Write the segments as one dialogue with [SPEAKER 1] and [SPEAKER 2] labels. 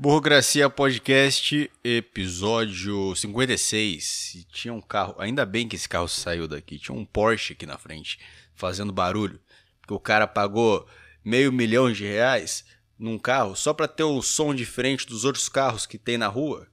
[SPEAKER 1] Burocracia Podcast, episódio 56. E tinha um carro, ainda bem que esse carro saiu daqui. Tinha um Porsche aqui na frente, fazendo barulho. Porque o cara pagou meio milhão de reais num carro só para ter um som diferente dos outros carros que tem na rua.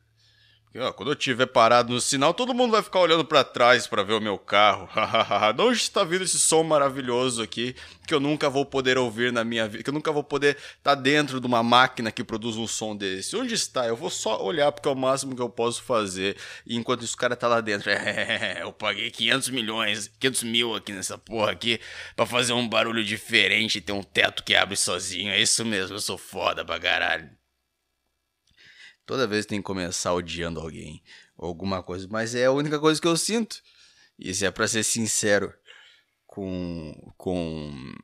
[SPEAKER 1] Quando eu estiver parado no sinal, todo mundo vai ficar olhando para trás para ver o meu carro. de onde está vindo esse som maravilhoso aqui que eu nunca vou poder ouvir na minha vida? Que eu nunca vou poder estar tá dentro de uma máquina que produz um som desse. Onde está? Eu vou só olhar porque é o máximo que eu posso fazer. E enquanto esse cara tá lá dentro, eu paguei 500 milhões, 500 mil aqui nessa porra aqui para fazer um barulho diferente e ter um teto que abre sozinho. É isso mesmo, eu sou foda pra caralho. Toda vez tem que começar odiando alguém ou alguma coisa, mas é a única coisa que eu sinto. E se é para ser sincero com com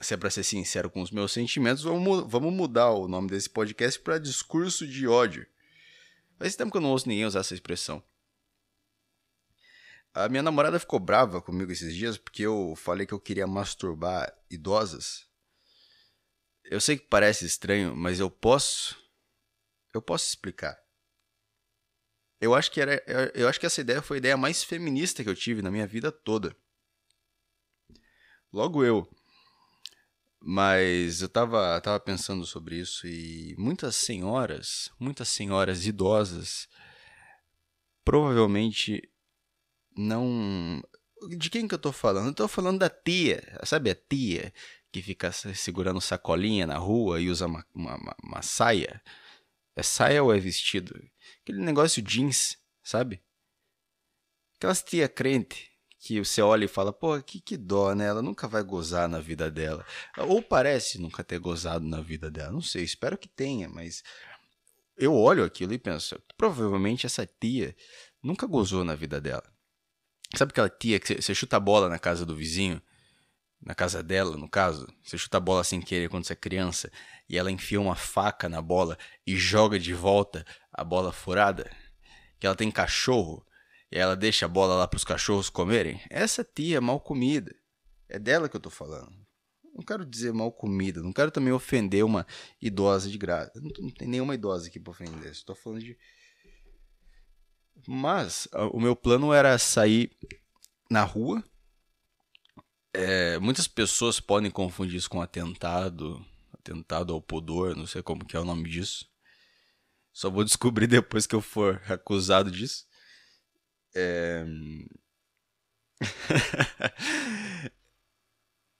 [SPEAKER 1] se é para ser sincero com os meus sentimentos, vamos, vamos mudar o nome desse podcast para discurso de ódio. Faz tempo que eu não ouço ninguém usar essa expressão. A minha namorada ficou brava comigo esses dias porque eu falei que eu queria masturbar idosas. Eu sei que parece estranho, mas eu posso eu posso explicar. Eu acho que era, eu acho que essa ideia foi a ideia mais feminista que eu tive na minha vida toda. Logo eu. Mas eu tava, tava pensando sobre isso e muitas senhoras, muitas senhoras idosas, provavelmente não. De quem que eu tô falando? Eu tô falando da tia, sabe a tia que fica segurando sacolinha na rua e usa uma, uma, uma, uma saia é saia ou é vestido? Aquele negócio jeans, sabe? Aquelas tia crente que você olha e fala, pô, que, que dó, né? Ela nunca vai gozar na vida dela. Ou parece nunca ter gozado na vida dela. Não sei, espero que tenha, mas eu olho aquilo e penso, provavelmente essa tia nunca gozou na vida dela. Sabe aquela tia que você chuta a bola na casa do vizinho? Na casa dela, no caso, você chuta a bola sem querer quando você é criança e ela enfia uma faca na bola e joga de volta a bola furada, que ela tem cachorro e ela deixa a bola lá para os cachorros comerem, essa tia é mal comida. É dela que eu tô falando. Não quero dizer mal comida, não quero também ofender uma idosa de graça. Não, não tem nenhuma idosa aqui para ofender, estou falando de. Mas o meu plano era sair na rua. É, muitas pessoas podem confundir isso com atentado, atentado ao pudor, não sei como que é o nome disso. Só vou descobrir depois que eu for acusado disso. É...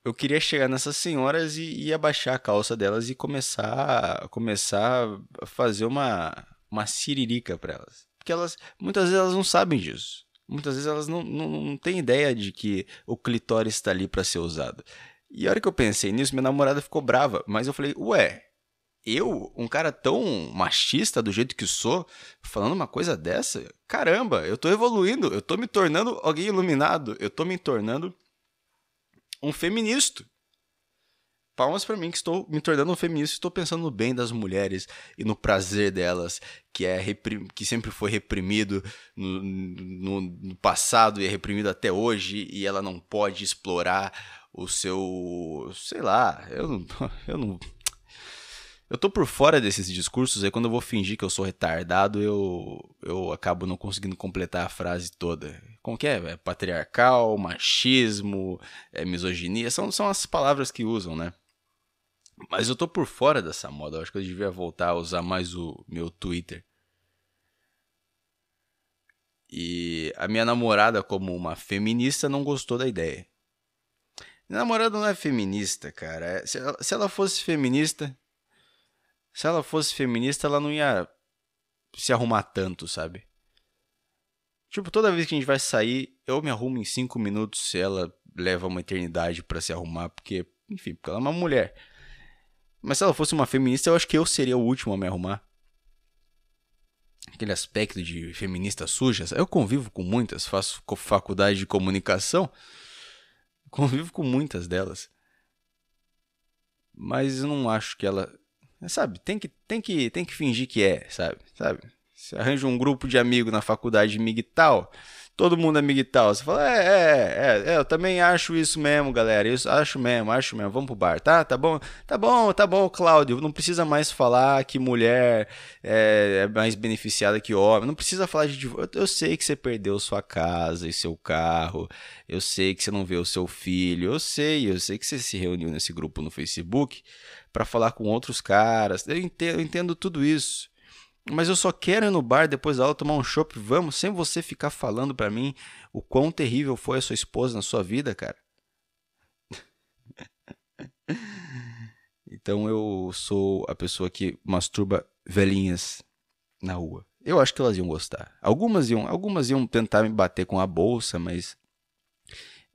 [SPEAKER 1] eu queria chegar nessas senhoras e, e, abaixar a calça delas e começar, começar a fazer uma, uma siririca para elas. Porque elas, muitas vezes elas não sabem disso. Muitas vezes elas não, não, não têm ideia de que o clitóris está ali para ser usado. E a hora que eu pensei nisso, minha namorada ficou brava. Mas eu falei, ué, eu, um cara tão machista do jeito que sou, falando uma coisa dessa? Caramba, eu tô evoluindo, eu tô me tornando alguém iluminado, eu tô me tornando um feminista. Palmas para mim que estou me tornando um feminista, estou pensando no bem das mulheres e no prazer delas, que é que sempre foi reprimido no, no, no passado e é reprimido até hoje e ela não pode explorar o seu. sei lá, eu não. Eu não. Eu tô por fora desses discursos, aí quando eu vou fingir que eu sou retardado, eu, eu acabo não conseguindo completar a frase toda. Como que é? é patriarcal, machismo, é misoginia, são, são as palavras que usam, né? Mas eu tô por fora dessa moda, eu acho que eu devia voltar a usar mais o meu Twitter. E a minha namorada, como uma feminista, não gostou da ideia. Minha namorada não é feminista, cara. É, se ela, se ela fosse feminista. Se ela fosse feminista, ela não ia se arrumar tanto, sabe? Tipo, toda vez que a gente vai sair, eu me arrumo em cinco minutos se ela leva uma eternidade para se arrumar, porque, enfim, porque ela é uma mulher. Mas se ela fosse uma feminista, eu acho que eu seria o último a me arrumar. Aquele aspecto de feminista suja. Eu convivo com muitas, faço faculdade de comunicação. Convivo com muitas delas. Mas eu não acho que ela. Sabe, tem que, tem que, tem que fingir que é, sabe? sabe? Você arranja um grupo de amigos na faculdade de MIG tal, todo mundo é tal. Você fala, é, é, é, é, eu também acho isso mesmo, galera. Isso, acho mesmo, acho mesmo. Vamos pro bar, tá? Tá bom? Tá bom, tá bom, Cláudio. Não precisa mais falar que mulher é, é mais beneficiada que homem. Não precisa falar de divórcio. Eu sei que você perdeu sua casa e seu carro. Eu sei que você não vê o seu filho. Eu sei, eu sei que você se reuniu nesse grupo no Facebook para falar com outros caras. Eu entendo, eu entendo tudo isso. Mas eu só quero ir no bar depois da aula tomar um chopp, vamos, sem você ficar falando para mim o quão terrível foi a sua esposa na sua vida, cara. então eu sou a pessoa que masturba velhinhas na rua. Eu acho que elas iam gostar. Algumas iam, algumas iam tentar me bater com a bolsa, mas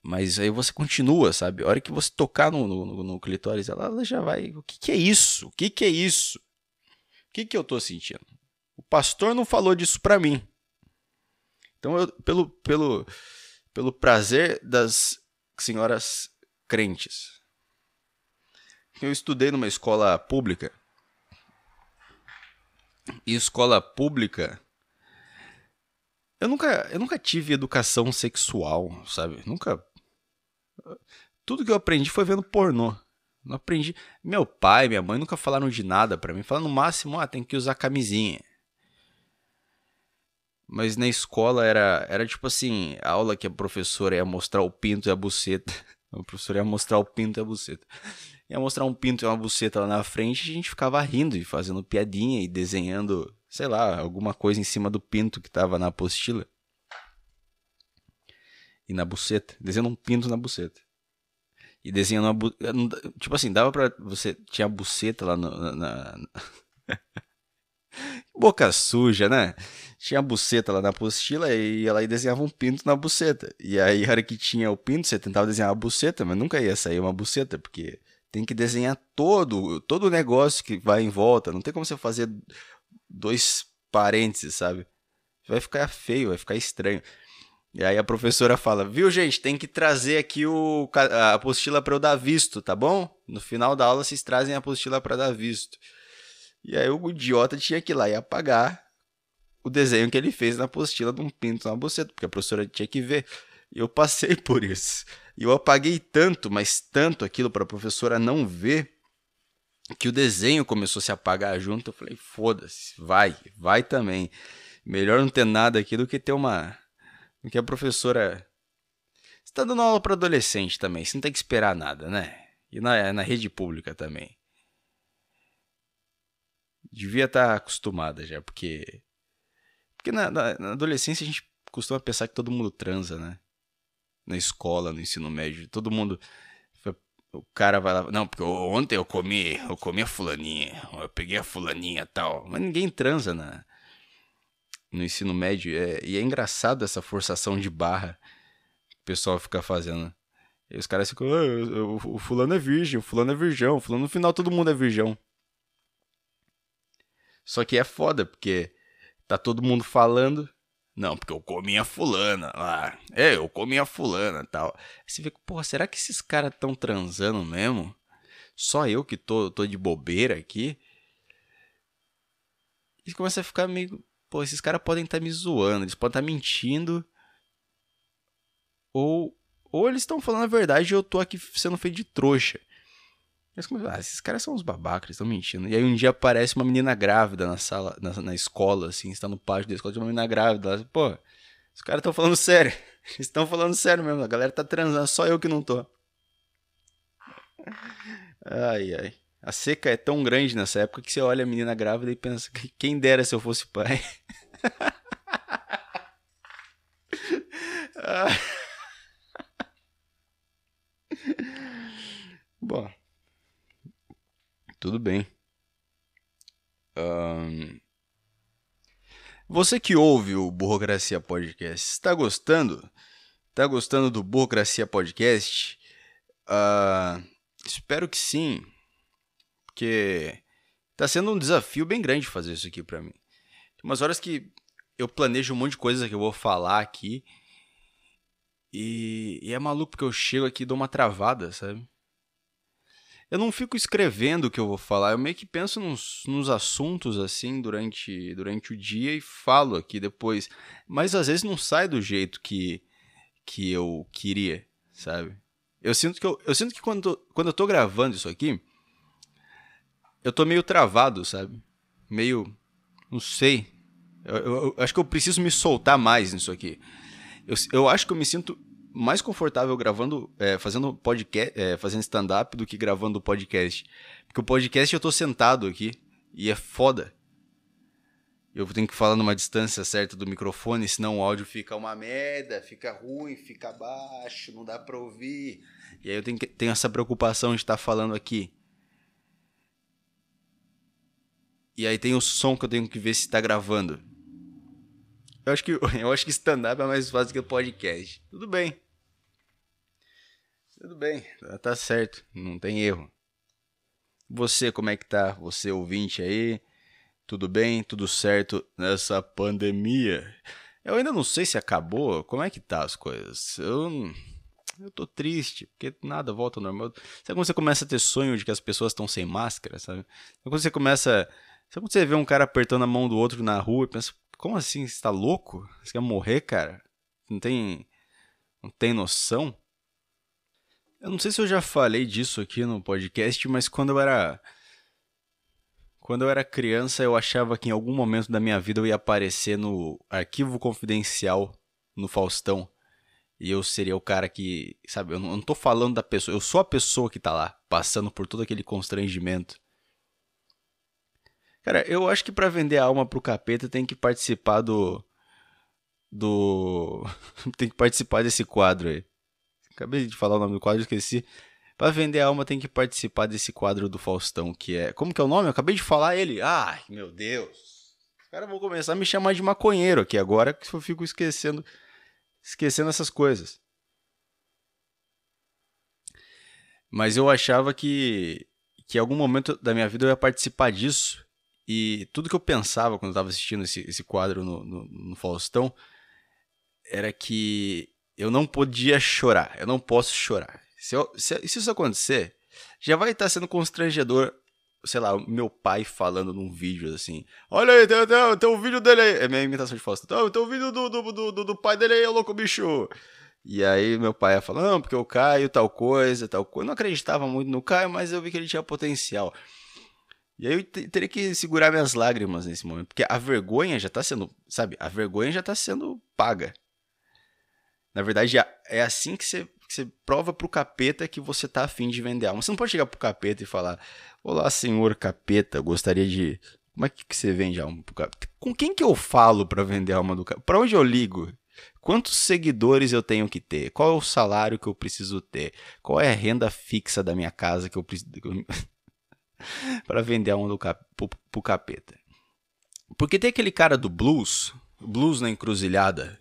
[SPEAKER 1] mas aí você continua, sabe? A hora que você tocar no, no, no clitóris, ela, ela, já vai. O que, que é isso? O que, que é isso? O que, que eu tô sentindo? O pastor não falou disso para mim. Então, eu, pelo, pelo, pelo prazer das senhoras crentes. Eu estudei numa escola pública. E escola pública. Eu nunca, eu nunca tive educação sexual, sabe? Nunca. Tudo que eu aprendi foi vendo pornô. Não aprendi. Meu pai, minha mãe nunca falaram de nada para mim. Falaram no máximo, ah, tem que usar camisinha. Mas na escola era, era tipo assim, a aula que a professora ia mostrar o pinto e a buceta. A professora ia mostrar o pinto e a buceta. Ia mostrar um pinto e uma buceta lá na frente e a gente ficava rindo e fazendo piadinha e desenhando, sei lá, alguma coisa em cima do pinto que tava na apostila. E na buceta. Desenhando um pinto na buceta. E desenhando uma bu... Tipo assim, dava pra. Você tinha a buceta lá no, na. na... Boca suja, né? tinha a buceta lá na apostila e ela aí desenhava um pinto na buceta. E aí, a hora que tinha o pinto, você tentava desenhar a buceta, mas nunca ia sair uma buceta, porque tem que desenhar todo, todo o negócio que vai em volta. Não tem como você fazer dois parênteses, sabe? Vai ficar feio, vai ficar estranho. E aí a professora fala: Viu, gente, tem que trazer aqui o, a apostila para eu dar visto, tá bom? No final da aula vocês trazem a apostila para dar visto. E aí o idiota tinha que ir lá e apagar o desenho que ele fez na apostila de um pinto na buceta, porque a professora tinha que ver. E eu passei por isso. E eu apaguei tanto, mas tanto aquilo para a professora não ver, que o desenho começou a se apagar junto. Eu falei, foda-se, vai, vai também. Melhor não ter nada aqui do que ter uma. do que a professora. Você tá dando aula para adolescente também, você não tem que esperar nada, né? E na, na rede pública também. Devia estar tá acostumada já, porque porque na, na, na, adolescência a gente costuma pensar que todo mundo transa, né? Na escola, no ensino médio, todo mundo. O cara vai lá. Não, porque ontem eu comi, eu comi a fulaninha, eu peguei a fulaninha tal. Mas ninguém transa na, no ensino médio. É, e é engraçado essa forçação de barra que o pessoal fica fazendo. E os caras ficam, ah, o, fulano é virgem, o fulano é virgão, o fulano no final todo mundo é virgão. Só que é foda, porque Tá todo mundo falando. Não, porque eu comi a fulana lá. É, eu comi a fulana tal. Aí você vê, porra, será que esses caras tão transando mesmo? Só eu que tô, tô de bobeira aqui? E começa a ficar meio. Pô, esses caras podem estar tá me zoando, eles podem estar tá mentindo. Ou, ou eles estão falando a verdade e eu tô aqui sendo feito de trouxa. Eles ah, esses caras são uns babacas, estão mentindo. E aí um dia aparece uma menina grávida na sala, na, na escola, assim, está no pátio da escola, de uma menina grávida. Ela, Pô, os caras estão falando sério. Eles estão falando sério mesmo, a galera tá transando, só eu que não tô. Ai, ai. A seca é tão grande nessa época que você olha a menina grávida e pensa, quem dera se eu fosse pai. Bom. Tudo bem. Um... Você que ouve o Burocracia Podcast, está gostando? Está gostando do Burocracia Podcast? Uh... Espero que sim, porque está sendo um desafio bem grande fazer isso aqui para mim. Tem umas horas que eu planejo um monte de coisa que eu vou falar aqui e, e é maluco porque eu chego aqui e dou uma travada, sabe? Eu não fico escrevendo o que eu vou falar, eu meio que penso nos, nos assuntos assim durante, durante o dia e falo aqui depois. Mas às vezes não sai do jeito que, que eu queria, sabe? Eu sinto que, eu, eu sinto que quando, quando eu tô gravando isso aqui, eu tô meio travado, sabe? Meio. Não sei. Eu, eu, eu acho que eu preciso me soltar mais nisso aqui. Eu, eu acho que eu me sinto mais confortável gravando, é, fazendo podcast, é, fazendo stand-up do que gravando podcast. Porque o podcast eu tô sentado aqui e é foda. Eu tenho que falar numa distância certa do microfone, senão o áudio fica uma merda, fica ruim, fica baixo, não dá pra ouvir. E aí eu tenho, que, tenho essa preocupação de estar tá falando aqui. E aí tem o som que eu tenho que ver se tá gravando. Eu acho que, eu acho que stand-up é mais fácil que podcast. Tudo bem. Tudo bem, tá certo, não tem erro. Você, como é que tá? Você ouvinte aí? Tudo bem? Tudo certo nessa pandemia? Eu ainda não sei se acabou. Como é que tá as coisas? Eu eu tô triste, porque nada volta ao normal. Sabe quando você começa a ter sonho de que as pessoas estão sem máscara, sabe? Sabe quando você começa. Sabe quando você vê um cara apertando a mão do outro na rua e pensa, como assim? Você tá louco? Você quer morrer, cara? Não tem. Não tem noção? Eu não sei se eu já falei disso aqui no podcast, mas quando eu era. Quando eu era criança, eu achava que em algum momento da minha vida eu ia aparecer no arquivo confidencial no Faustão. E eu seria o cara que. Sabe, eu não, eu não tô falando da pessoa, eu sou a pessoa que tá lá, passando por todo aquele constrangimento. Cara, eu acho que para vender a alma pro capeta tem que participar do. Do. tem que participar desse quadro aí. Acabei de falar o nome do quadro, esqueci. Para vender a alma tem que participar desse quadro do Faustão, que é. Como que é o nome? Eu acabei de falar ele. Ai, meu Deus. Os caras vão começar a me chamar de maconheiro aqui agora, que eu fico esquecendo. Esquecendo essas coisas. Mas eu achava que. Que em algum momento da minha vida eu ia participar disso. E tudo que eu pensava quando eu estava assistindo esse, esse quadro no, no, no Faustão era que eu não podia chorar. Eu não posso chorar. Se, eu, se, se isso acontecer, já vai estar sendo constrangedor. Sei lá, meu pai falando num vídeo assim: Olha aí, tem, tem, tem um vídeo dele aí. É minha imitação de Fausto. Tem, tem um vídeo do, do, do, do, pai dele aí, louco bicho. E aí meu pai ia falando, não, porque o Caio, tal coisa, tal coisa. Eu não acreditava muito no Caio, mas eu vi que ele tinha potencial. E aí eu teria que segurar minhas lágrimas nesse momento. Porque a vergonha já tá sendo, sabe? A vergonha já tá sendo paga. Na verdade, é assim que você, que você prova pro capeta que você tá afim de vender alma. Você não pode chegar pro capeta e falar: Olá, senhor capeta, gostaria de. Como é que você vende alma pro capeta? Com quem que eu falo para vender alma do capeta? Pra onde eu ligo? Quantos seguidores eu tenho que ter? Qual é o salário que eu preciso ter? Qual é a renda fixa da minha casa que eu preciso. para vender alma do cap... pro, pro capeta? Porque tem aquele cara do blues, blues na encruzilhada,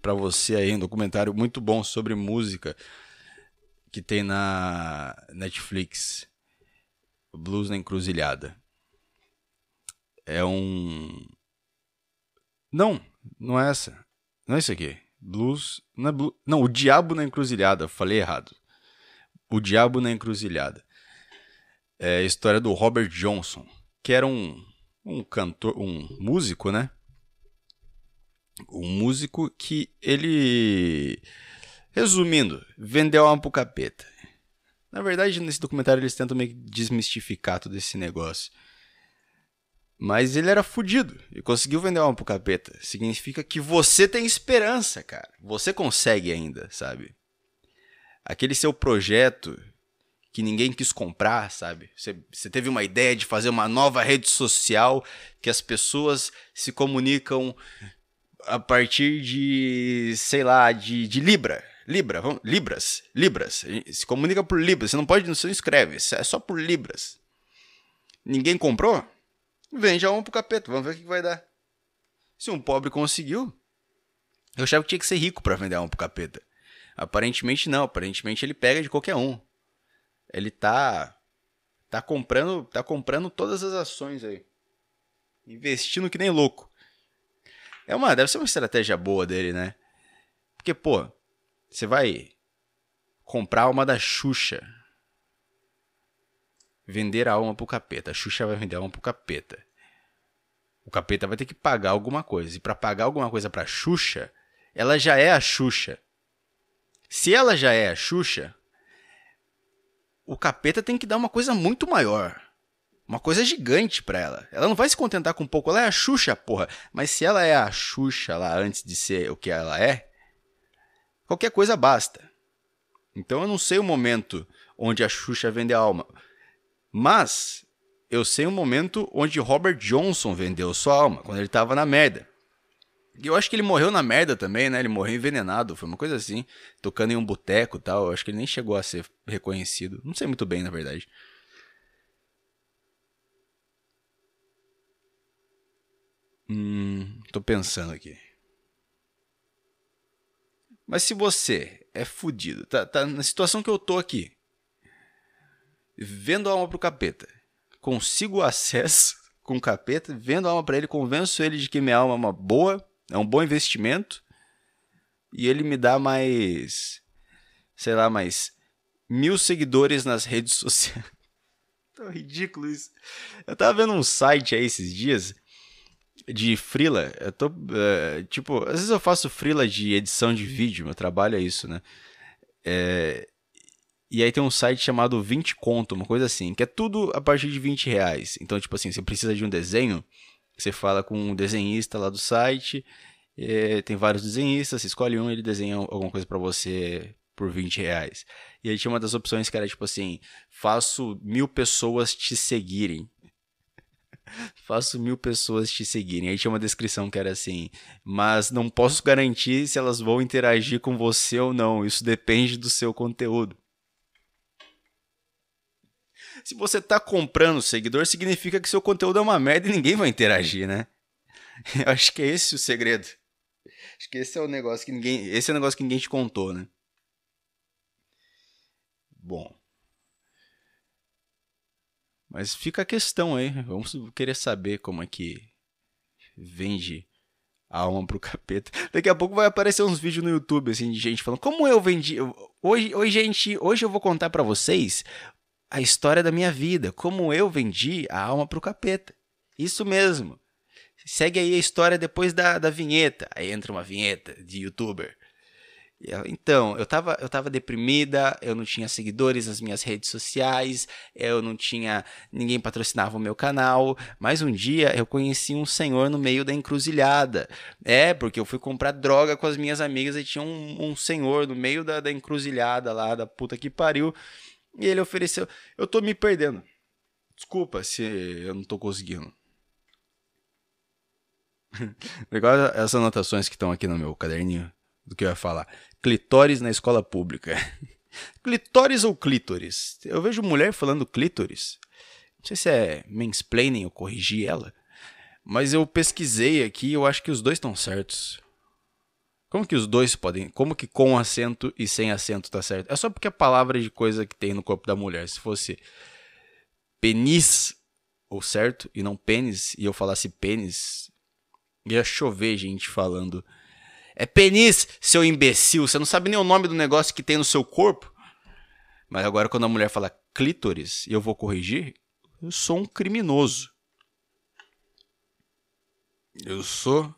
[SPEAKER 1] para você aí um documentário muito bom sobre música que tem na Netflix. Blues na Encruzilhada. É um. Não, não é essa. Não é isso aqui. Blues. Não, é blues... não, o Diabo na Encruzilhada. Falei errado. O Diabo na Encruzilhada. É a história do Robert Johnson, que era um, um cantor, um músico, né? Um músico que ele. Resumindo, vendeu alma pro capeta. Na verdade, nesse documentário eles tentam meio que desmistificar todo esse negócio. Mas ele era fudido e conseguiu vender alma pro capeta. Significa que você tem esperança, cara. Você consegue ainda, sabe? Aquele seu projeto que ninguém quis comprar, sabe? Você teve uma ideia de fazer uma nova rede social que as pessoas se comunicam a partir de, sei lá, de, de Libra. Libra, vamos, Libras, Libras. Se comunica por Libras. Você não pode, não escreve, é só por Libras. Ninguém comprou? Vende a um pro capeta, vamos ver o que vai dar. Se um pobre conseguiu, eu achava que tinha que ser rico para vender a um pro capeta. Aparentemente não, aparentemente ele pega de qualquer um. Ele tá tá comprando, tá comprando todas as ações aí. Investindo que nem louco. É uma, deve ser uma estratégia boa dele, né? Porque, pô, você vai comprar uma da Xuxa. vender a alma pro capeta. A Xuxa vai vender a alma pro capeta. O capeta vai ter que pagar alguma coisa. E para pagar alguma coisa pra Xuxa, ela já é a Xuxa. Se ela já é a Xuxa, o capeta tem que dar uma coisa muito maior. Uma coisa gigante pra ela. Ela não vai se contentar com pouco. Ela é a Xuxa, porra. Mas se ela é a Xuxa lá antes de ser o que ela é, qualquer coisa basta. Então eu não sei o momento onde a Xuxa vende a alma. Mas eu sei o momento onde Robert Johnson vendeu sua alma, quando ele tava na merda. E eu acho que ele morreu na merda também, né? Ele morreu envenenado, foi uma coisa assim, tocando em um boteco e tal. Eu acho que ele nem chegou a ser reconhecido. Não sei muito bem, na verdade. Hum, tô pensando aqui. Mas se você é fudido, tá, tá na situação que eu tô aqui, vendo a alma pro capeta, consigo acesso com o capeta, vendo a alma para ele, convenço ele de que minha alma é uma boa, é um bom investimento, e ele me dá mais, sei lá, mais mil seguidores nas redes sociais. Tão ridículo isso. Eu tava vendo um site aí esses dias de frila, eu tô, uh, tipo, às vezes eu faço frila de edição de vídeo, meu trabalho é isso, né? É, e aí tem um site chamado 20 conto, uma coisa assim, que é tudo a partir de 20 reais. Então, tipo assim, você precisa de um desenho, você fala com um desenhista lá do site, é, tem vários desenhistas, você escolhe um, ele desenha alguma coisa para você por 20 reais. E aí tinha uma das opções que era tipo assim, faço mil pessoas te seguirem. Faço mil pessoas te seguirem. Aí tinha uma descrição que era assim: Mas não posso garantir se elas vão interagir com você ou não. Isso depende do seu conteúdo. Se você tá comprando seguidor, significa que seu conteúdo é uma merda e ninguém vai interagir, né? Eu acho que é esse o segredo. Acho que esse é o negócio que ninguém. Esse é o negócio que ninguém te contou, né? Bom. Mas fica a questão aí. Vamos querer saber como é que vende a alma pro capeta. Daqui a pouco vai aparecer uns vídeos no YouTube assim de gente falando como eu vendi. Hoje, hoje gente, hoje eu vou contar para vocês a história da minha vida, como eu vendi a alma pro capeta. Isso mesmo. Segue aí a história depois da, da vinheta. Aí entra uma vinheta de youtuber. Então, eu tava, eu tava deprimida, eu não tinha seguidores nas minhas redes sociais, eu não tinha. ninguém patrocinava o meu canal, mas um dia eu conheci um senhor no meio da encruzilhada. É, porque eu fui comprar droga com as minhas amigas e tinha um, um senhor no meio da, da encruzilhada lá, da puta que pariu, e ele ofereceu. Eu tô me perdendo. Desculpa se eu não tô conseguindo. Legal essas anotações que estão aqui no meu caderninho do que eu ia falar. Clitóris na escola pública. clitóris ou clítoris? Eu vejo mulher falando clítoris. Não sei se é mansplaining ou corrigir ela. Mas eu pesquisei aqui e eu acho que os dois estão certos. Como que os dois podem. Como que com acento e sem acento tá certo? É só porque a palavra de coisa que tem no corpo da mulher. Se fosse penis ou certo e não pênis, e eu falasse pênis, ia chover gente falando é penis, seu imbecil. Você não sabe nem o nome do negócio que tem no seu corpo. Mas agora, quando a mulher fala clítoris e eu vou corrigir, eu sou um criminoso. Eu sou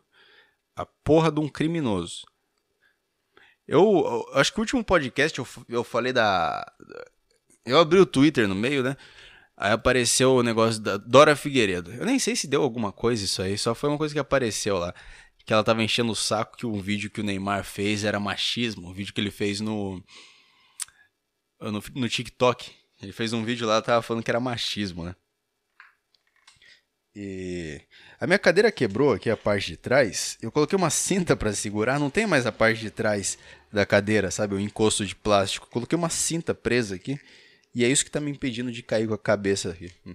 [SPEAKER 1] a porra de um criminoso. Eu, eu acho que o último podcast eu, eu falei da. Eu abri o Twitter no meio, né? Aí apareceu o negócio da Dora Figueiredo. Eu nem sei se deu alguma coisa isso aí, só foi uma coisa que apareceu lá que ela tava enchendo o saco que um vídeo que o Neymar fez era machismo, um vídeo que ele fez no no, no TikTok. Ele fez um vídeo lá, tava falando que era machismo, né? E a minha cadeira quebrou aqui a parte de trás. Eu coloquei uma cinta para segurar, não tem mais a parte de trás da cadeira, sabe? O encosto de plástico. Coloquei uma cinta presa aqui. E é isso que tá me impedindo de cair com a cabeça aqui. Hum,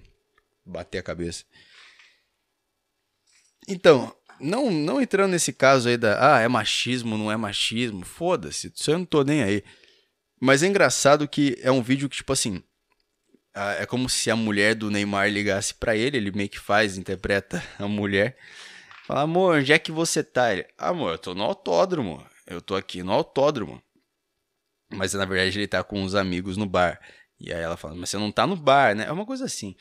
[SPEAKER 1] bater a cabeça. Então, não, não entrando nesse caso aí da, ah, é machismo, não é machismo, foda-se, isso eu não tô nem aí. Mas é engraçado que é um vídeo que, tipo assim, é como se a mulher do Neymar ligasse para ele, ele meio que faz, interpreta a mulher. Fala, amor, onde é que você tá? Ele, amor, eu tô no autódromo, eu tô aqui no autódromo. Mas na verdade ele tá com uns amigos no bar. E aí ela fala, mas você não tá no bar, né? É uma coisa assim.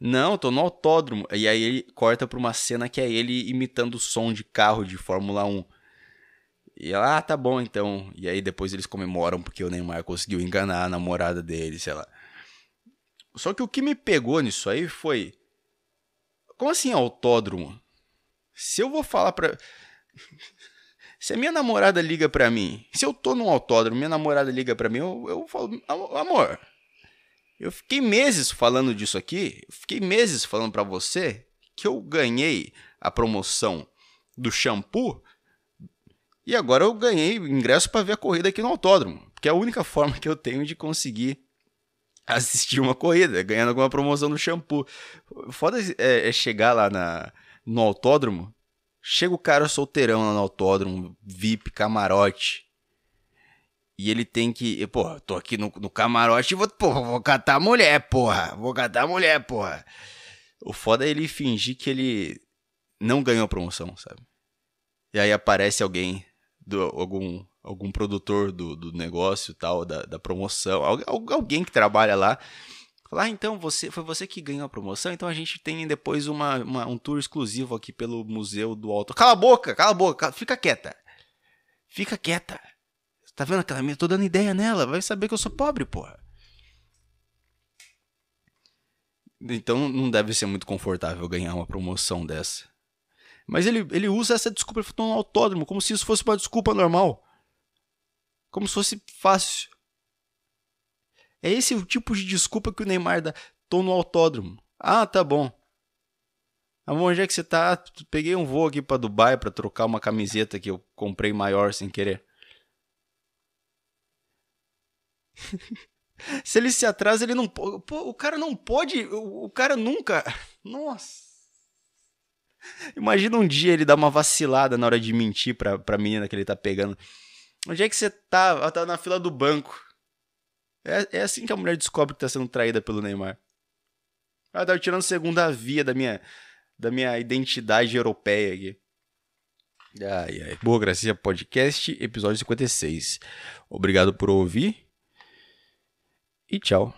[SPEAKER 1] Não, tô no autódromo. E aí ele corta pra uma cena que é ele imitando o som de carro de Fórmula 1. E ela, ah, tá bom então. E aí depois eles comemoram porque o Neymar conseguiu enganar a namorada dele, sei lá. Só que o que me pegou nisso aí foi. Como assim autódromo? Se eu vou falar pra. Se a minha namorada liga pra mim, se eu tô num autódromo, minha namorada liga pra mim, eu, eu falo, amor, eu fiquei meses falando disso aqui, fiquei meses falando pra você que eu ganhei a promoção do shampoo e agora eu ganhei ingresso para ver a corrida aqui no autódromo, porque é a única forma que eu tenho de conseguir assistir uma corrida, ganhando alguma promoção no shampoo. Foda é, é chegar lá na, no autódromo Chega o cara solteirão lá no autódromo, VIP, camarote. E ele tem que. Porra, tô aqui no, no camarote e vou, porra, vou catar a mulher, porra. Vou catar a mulher, porra. O foda é ele fingir que ele não ganhou a promoção, sabe? E aí aparece alguém, do, algum, algum produtor do, do negócio tal, da, da promoção, alguém que trabalha lá Falar, ah, então você foi você que ganhou a promoção, então a gente tem depois uma, uma, um tour exclusivo aqui pelo Museu do Alto. Cala a boca, cala a boca, fica quieta. Fica quieta. Tá vendo aquela minha? Tô dando ideia nela, vai saber que eu sou pobre, porra. Então não deve ser muito confortável ganhar uma promoção dessa. Mas ele, ele usa essa desculpa no autódromo, como se isso fosse uma desculpa normal. Como se fosse fácil. É esse o tipo de desculpa que o Neymar dá. Tô no autódromo. Ah, tá bom. Amor, onde é que você tá? Peguei um voo aqui para Dubai para trocar uma camiseta que eu comprei maior sem querer. se ele se atrasa, ele não pode. O cara não pode. O cara nunca. Nossa. Imagina um dia ele dar uma vacilada na hora de mentir pra, pra menina que ele tá pegando. Onde é que você tá? Ela tá na fila do banco. É, é assim que a mulher descobre que tá sendo traída pelo Neymar. Ah, tá tirando segunda via da minha, da minha identidade europeia aqui. Ai, ai. Boa Gracia Podcast, episódio 56. Obrigado por ouvir. E tchau.